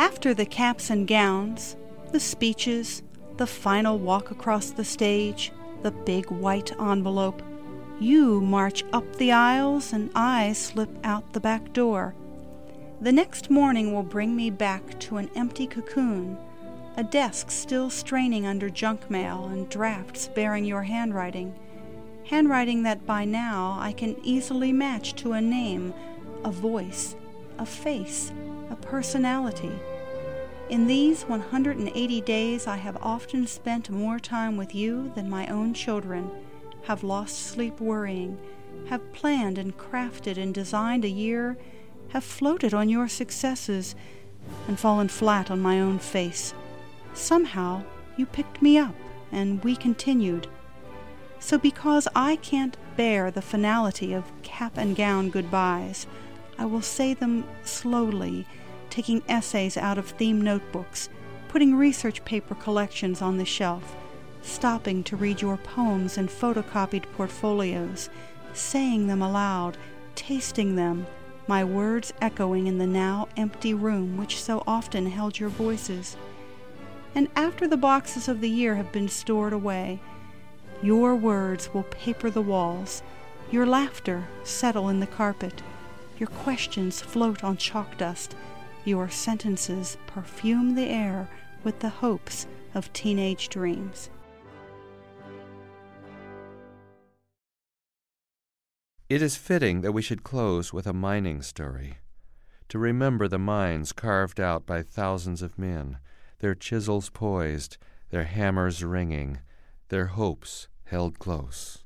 After the caps and gowns, the speeches, the final walk across the stage, the big white envelope, you march up the aisles and I slip out the back door. The next morning will bring me back to an empty cocoon, a desk still straining under junk mail and drafts bearing your handwriting, handwriting that by now I can easily match to a name, a voice, a face, a personality. In these 180 days, I have often spent more time with you than my own children, have lost sleep worrying, have planned and crafted and designed a year, have floated on your successes, and fallen flat on my own face. Somehow, you picked me up, and we continued. So, because I can't bear the finality of cap and gown goodbyes, I will say them slowly, taking essays out of theme notebooks, putting research paper collections on the shelf, stopping to read your poems and photocopied portfolios, saying them aloud, tasting them, my words echoing in the now empty room which so often held your voices. And after the boxes of the year have been stored away, your words will paper the walls, your laughter settle in the carpet your questions float on chalk dust. Your sentences perfume the air with the hopes of teenage dreams. It is fitting that we should close with a mining story, to remember the mines carved out by thousands of men, their chisels poised, their hammers ringing, their hopes held close.